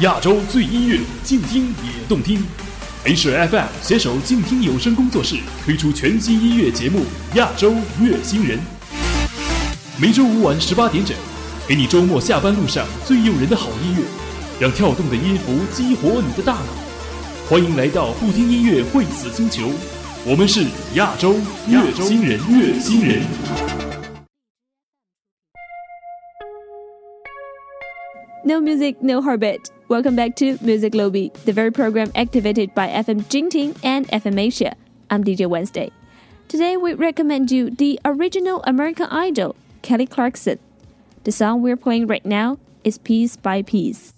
亚洲最音乐，静听也动听。HFM 携手静听有声工作室推出全新音乐节目《亚洲乐星人》，每周五晚十八点整，给你周末下班路上最诱人的好音乐，让跳动的音符激活你的大脑。欢迎来到不听音乐会死星球，我们是亚洲乐星人，乐星人。No music, no heartbeat. Welcome back to Music Lobby, the very program activated by FM Jingting and FM Asia. I'm DJ Wednesday. Today we recommend you the original American Idol, Kelly Clarkson. The song we're playing right now is Piece by Piece.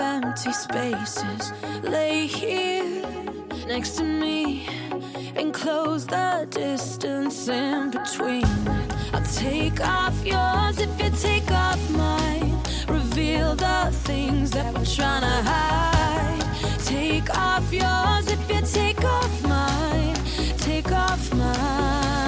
empty spaces. Lay here next to me and close the distance in between. I'll take off yours if you take off mine. Reveal the things that we're trying to hide. Take off yours if you take off mine. Take off mine.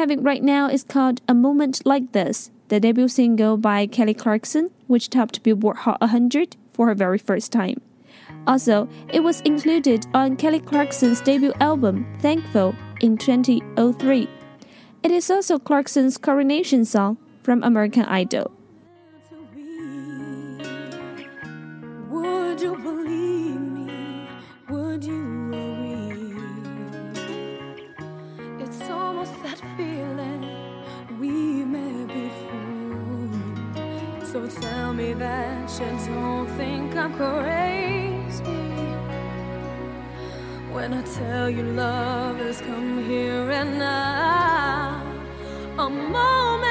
having right now is called A Moment Like This, the debut single by Kelly Clarkson, which topped Billboard Hot 100 for her very first time. Also, it was included on Kelly Clarkson's debut album, Thankful, in 2003. It is also Clarkson's coronation song from American Idol. Would you believe me? Would you? Was that feeling we met before. So tell me that you don't think I'm crazy when I tell you love has come here and now. A moment.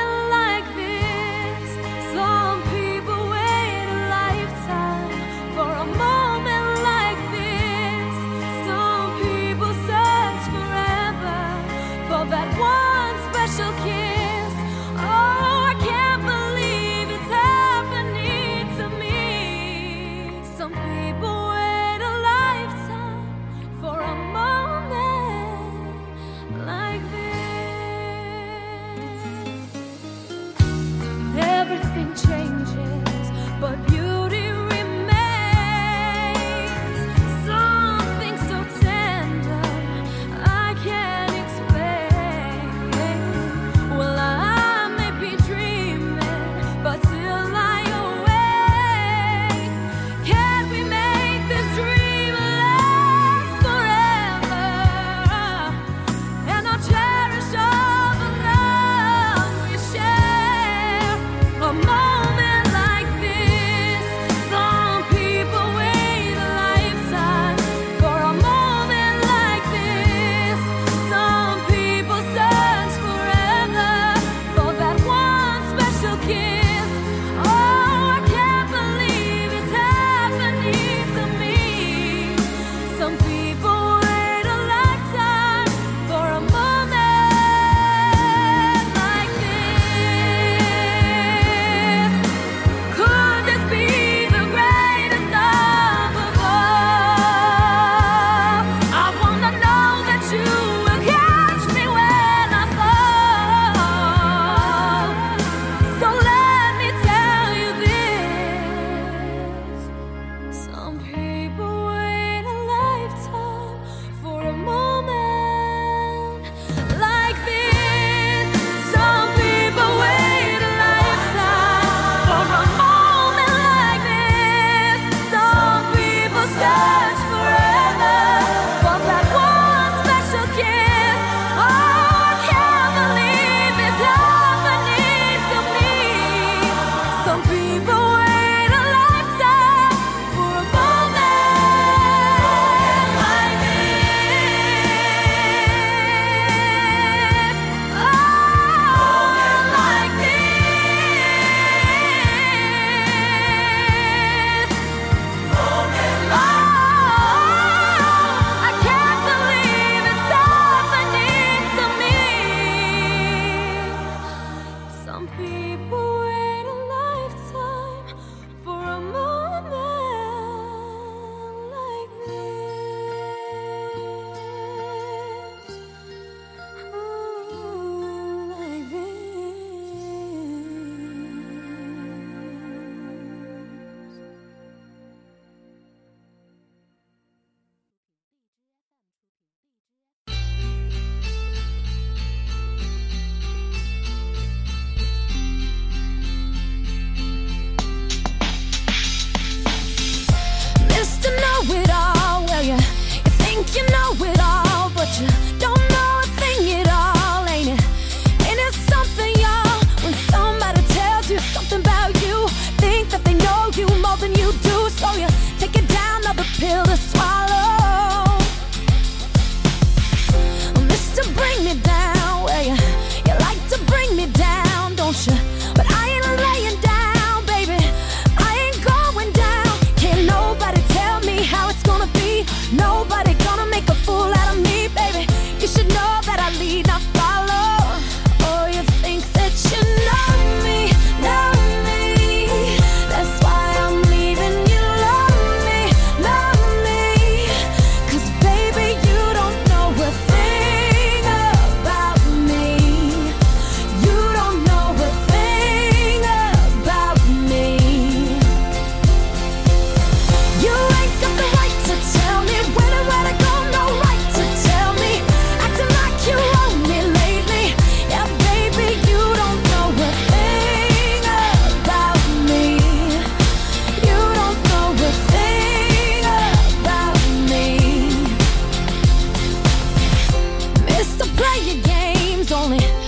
only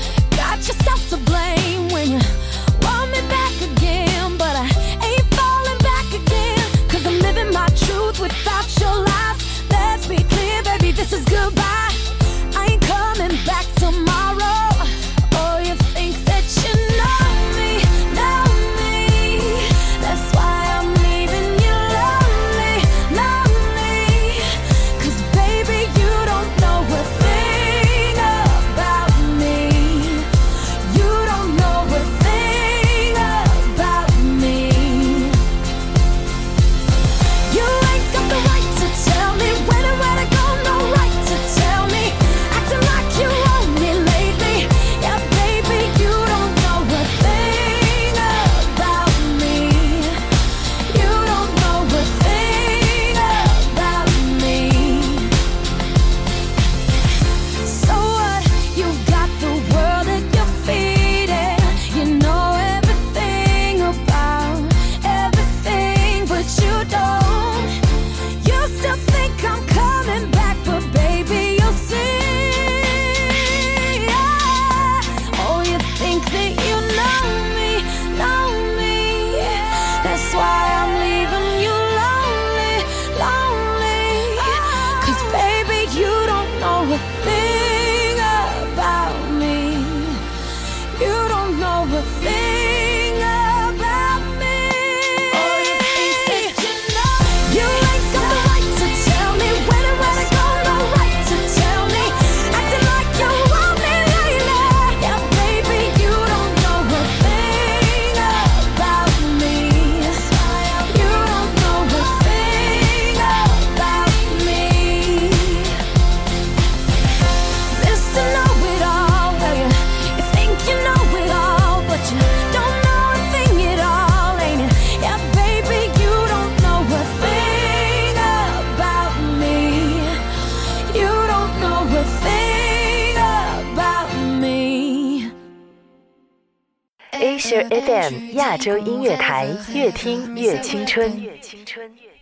Asia FM 亚洲音乐台，越听越青春。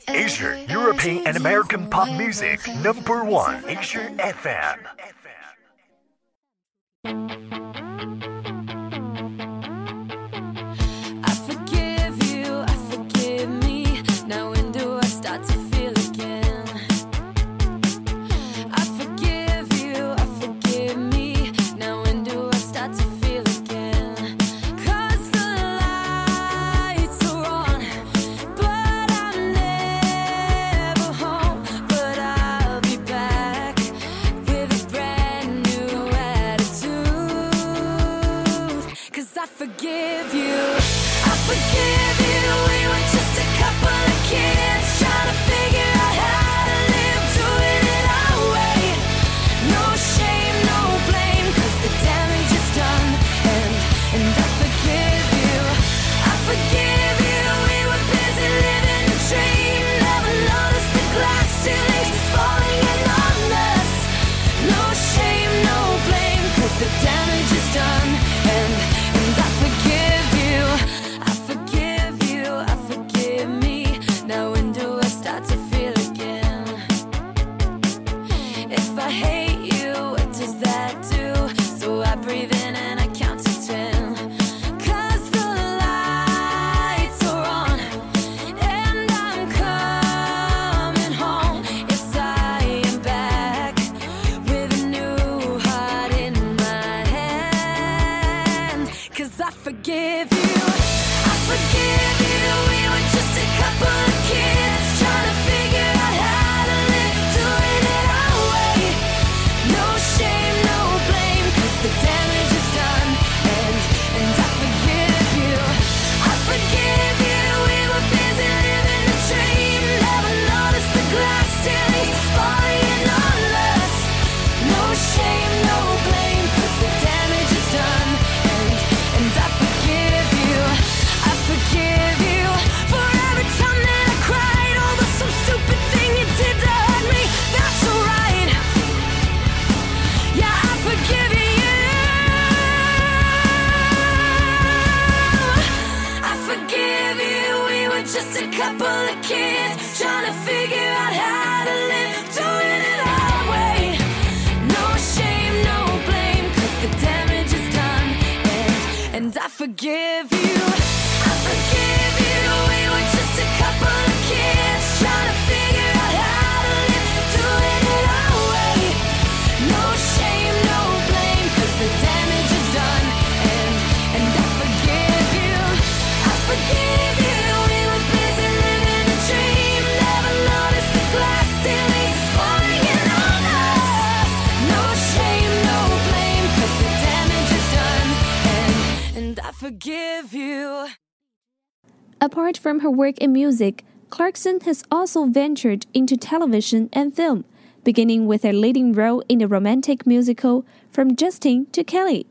Asia European and American Pop Music Number One Asia FM。forgive. Apart from her work in music, Clarkson has also ventured into television and film, beginning with a leading role in the romantic musical From Justin to Kelly.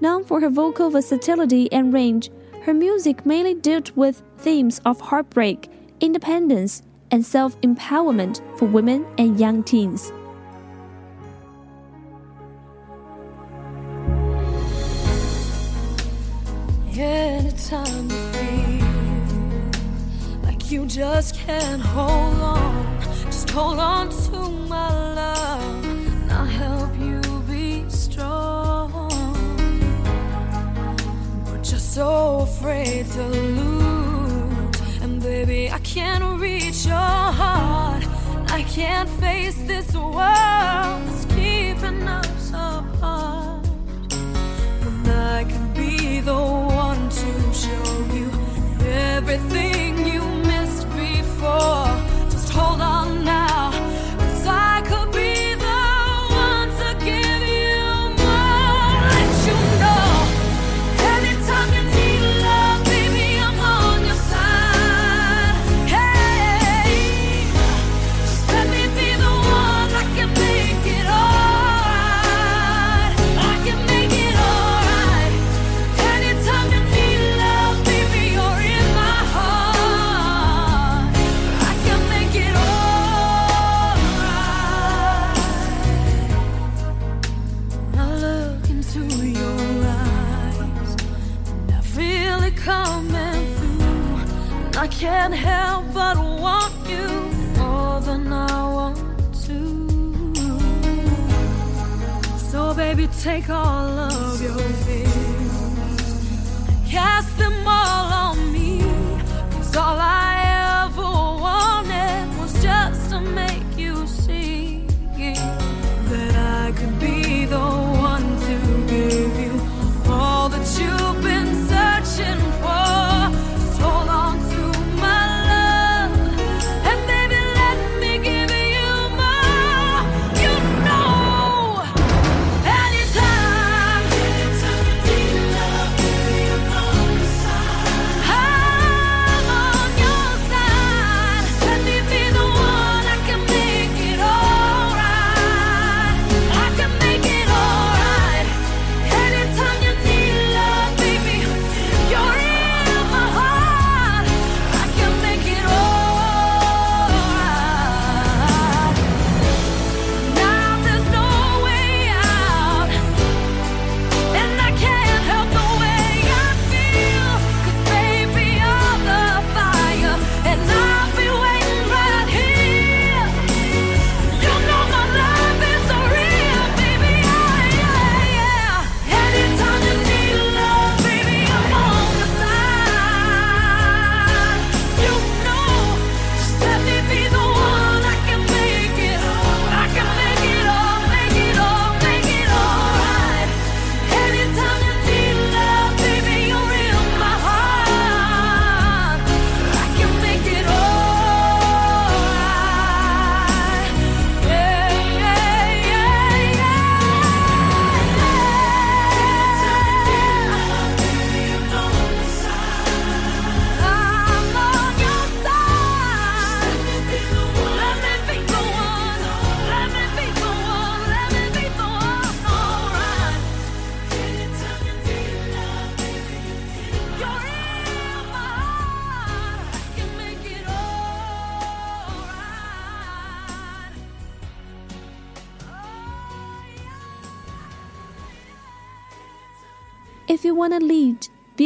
Known for her vocal versatility and range, her music mainly dealt with themes of heartbreak, independence, and self empowerment for women and young teens just can't hold on. Just hold on to my love, and I'll help you be strong. But you're so afraid to lose, and baby, I can't reach your heart. I can't face this world that's keeping us apart. And I can be the one to show you everything you.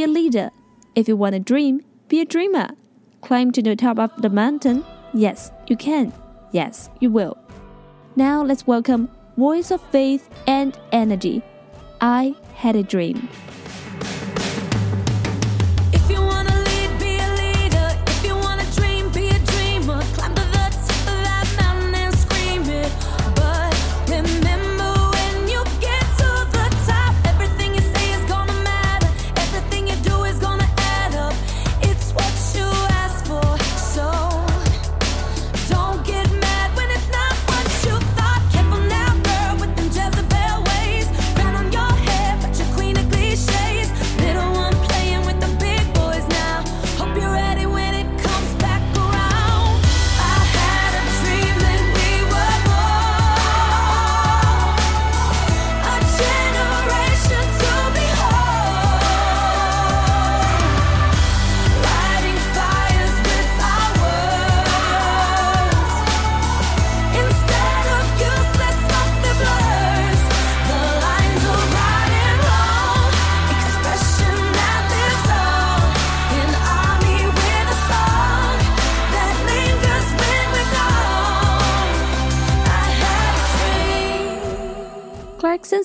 be a leader. If you want to dream, be a dreamer. Climb to the top of the mountain. Yes, you can. Yes, you will. Now let's welcome Voice of Faith and Energy. I had a dream.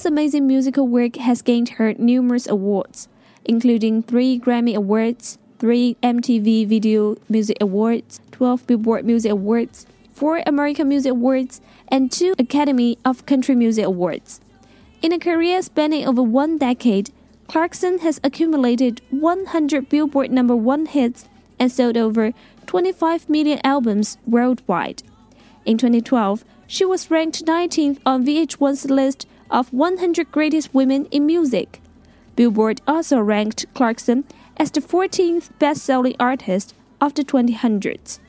amazing musical work has gained her numerous awards, including three Grammy Awards, three MTV Video Music Awards, 12 Billboard Music Awards, four American Music Awards, and two Academy of Country Music Awards. In a career spanning over one decade, Clarkson has accumulated 100 Billboard number one hits and sold over 25 million albums worldwide. In 2012, she was ranked 19th on VH1's list of 100 Greatest Women in Music. Billboard also ranked Clarkson as the 14th best selling artist of the 2000s.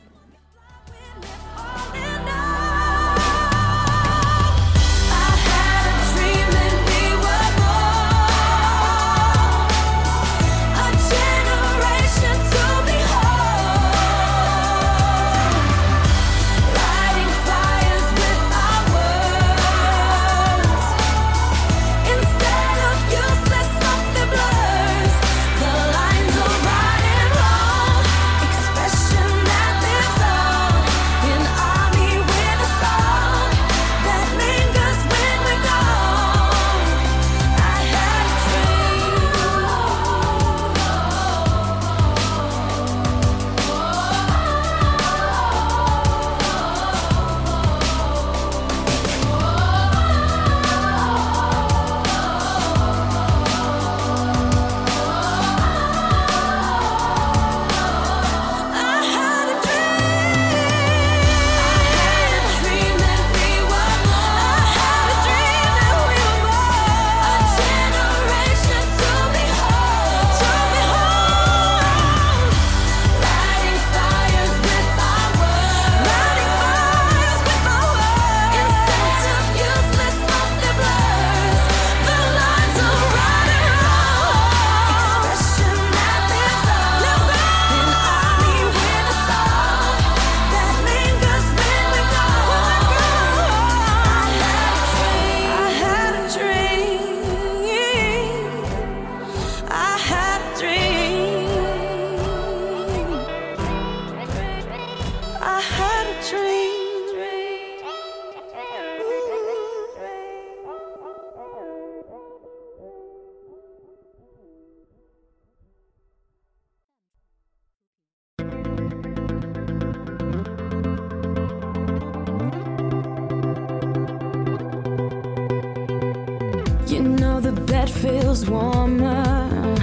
feels warmer.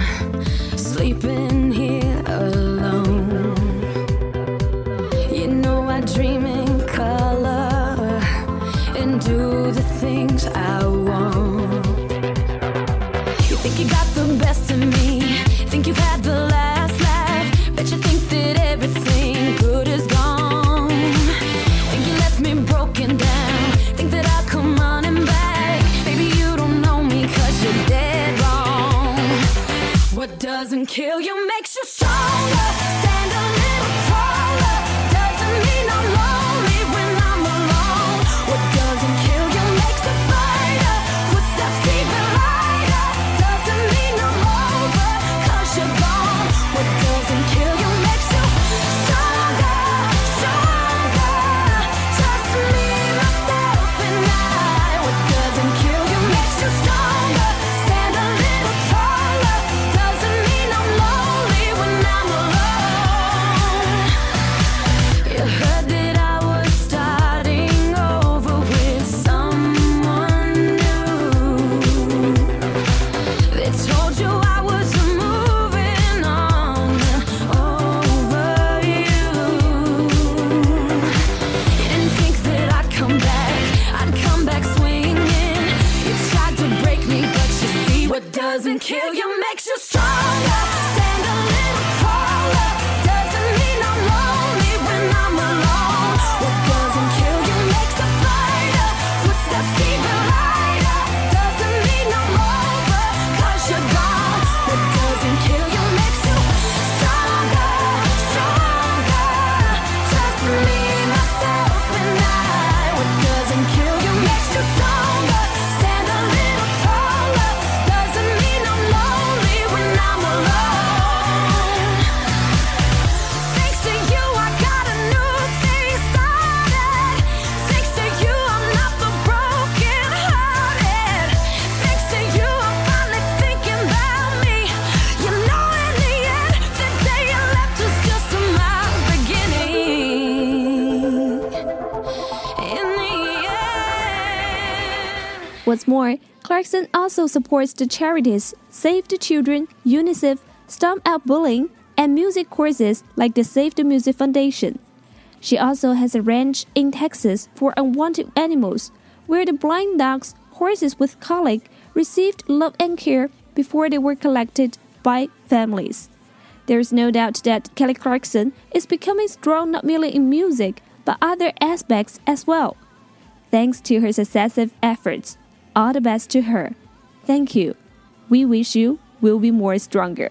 Sleeping. More, Clarkson also supports the charities Save the Children, UNICEF, Stomp Out Bullying, and music courses like the Save the Music Foundation. She also has a ranch in Texas for unwanted animals, where the blind dogs, horses with colic, received love and care before they were collected by families. There is no doubt that Kelly Clarkson is becoming strong not merely in music, but other aspects as well. Thanks to her successive efforts, all the best to her. Thank you. We wish you will be more stronger.